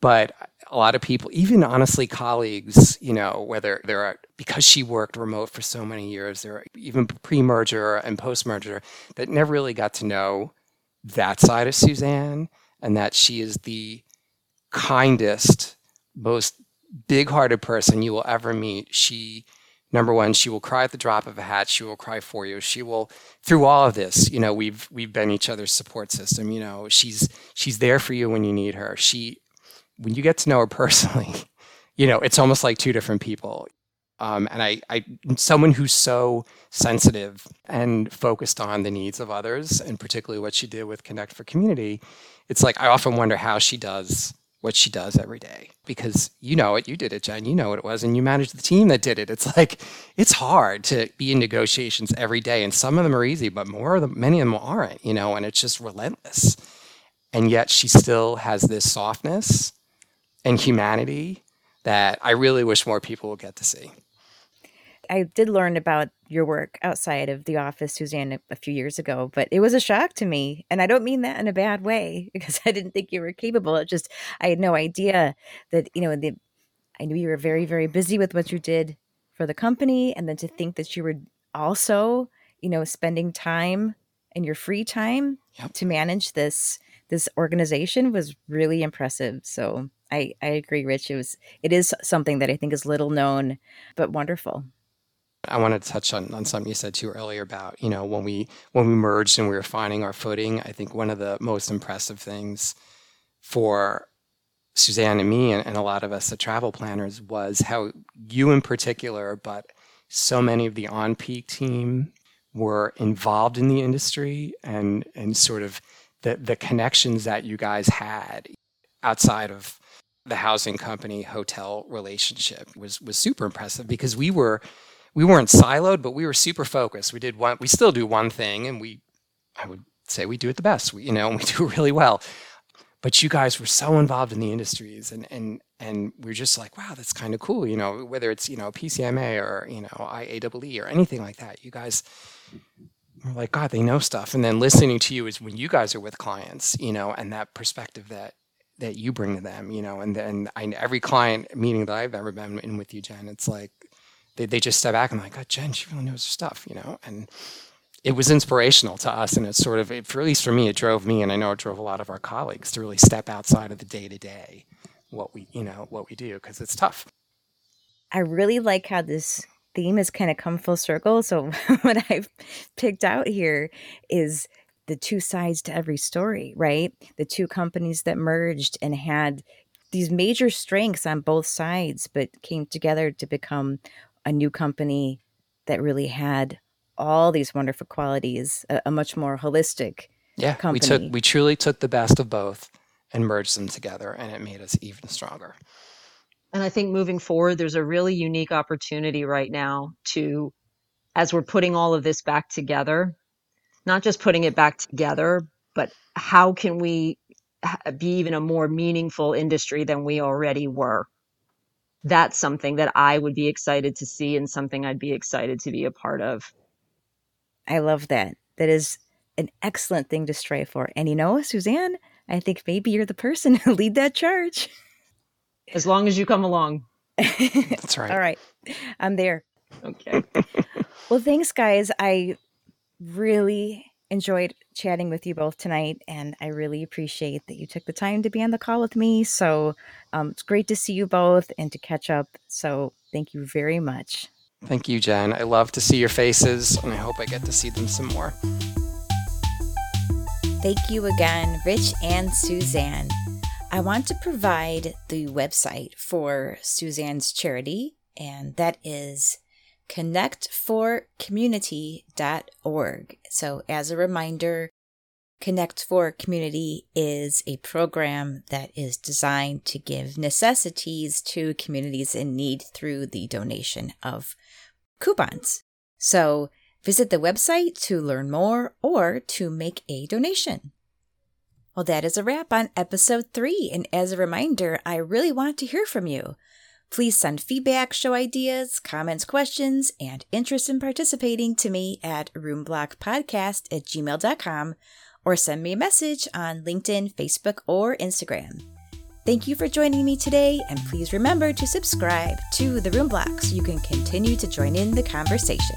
But a lot of people, even honestly colleagues, you know, whether they're because she worked remote for so many years, there even pre-merger and post-merger that never really got to know that side of Suzanne and that she is the kindest, most big-hearted person you will ever meet. She number one she will cry at the drop of a hat she will cry for you she will through all of this you know we've we've been each other's support system you know she's she's there for you when you need her she when you get to know her personally, you know, it's almost like two different people. Um, and I, I, someone who's so sensitive and focused on the needs of others, and particularly what she did with Connect for Community, it's like I often wonder how she does what she does every day because you know it, you did it, Jen, you know what it was, and you managed the team that did it. It's like it's hard to be in negotiations every day, and some of them are easy, but more of them, many of them aren't, you know, and it's just relentless. And yet she still has this softness and humanity that I really wish more people would get to see. I did learn about your work outside of the office, Suzanne, a few years ago, but it was a shock to me. And I don't mean that in a bad way because I didn't think you were capable. It just, I had no idea that, you know, the, I knew you were very, very busy with what you did for the company. And then to think that you were also, you know, spending time in your free time yep. to manage this, this organization was really impressive. So I, I agree, Rich. It was it is something that I think is little known, but wonderful. I wanted to touch on, on something you said too earlier about, you know, when we when we merged and we were finding our footing, I think one of the most impressive things for Suzanne and me and, and a lot of us the travel planners was how you in particular, but so many of the onPeak team were involved in the industry and and sort of the the connections that you guys had outside of the housing company hotel relationship was was super impressive because we were we weren't siloed but we were super focused. We did one we still do one thing and we i would say we do it the best we, you know we do really well. But you guys were so involved in the industries and and and we're just like wow that's kind of cool you know whether it's you know pcma or you know iaee or anything like that you guys were like god they know stuff. And then listening to you is when you guys are with clients you know and that perspective that that you bring to them, you know, and then I, every client meeting that I've ever been in with you, Jen, it's like they, they just step back and like, oh, Jen, she really knows her stuff, you know, and it was inspirational to us. And it's sort of, it, for at least for me, it drove me, and I know it drove a lot of our colleagues to really step outside of the day to day, what we, you know, what we do, because it's tough. I really like how this theme has kind of come full circle. So what I've picked out here is the two sides to every story, right? The two companies that merged and had these major strengths on both sides, but came together to become a new company that really had all these wonderful qualities, a, a much more holistic yeah, company. we took we truly took the best of both and merged them together, and it made us even stronger. And I think moving forward, there's a really unique opportunity right now to, as we're putting all of this back together, not just putting it back together, but how can we be even a more meaningful industry than we already were? That's something that I would be excited to see and something I'd be excited to be a part of. I love that. That is an excellent thing to strive for. And you know, Suzanne, I think maybe you're the person to lead that charge. As long as you come along. That's right. All right. I'm there. okay. Well, thanks, guys. I really enjoyed chatting with you both tonight, and I really appreciate that you took the time to be on the call with me. So um, it's great to see you both and to catch up. So thank you very much. Thank you, Jen. I love to see your faces, and I hope I get to see them some more. Thank you again, Rich and Suzanne. I want to provide the website for Suzanne's charity, and that is connectforcommunity.org. So, as a reminder, Connect for Community is a program that is designed to give necessities to communities in need through the donation of coupons. So, visit the website to learn more or to make a donation. Well, that is a wrap on episode three. And as a reminder, I really want to hear from you. Please send feedback, show ideas, comments, questions, and interest in participating to me at roomblockpodcast at gmail.com or send me a message on LinkedIn, Facebook, or Instagram. Thank you for joining me today, and please remember to subscribe to the Room Block so you can continue to join in the conversation.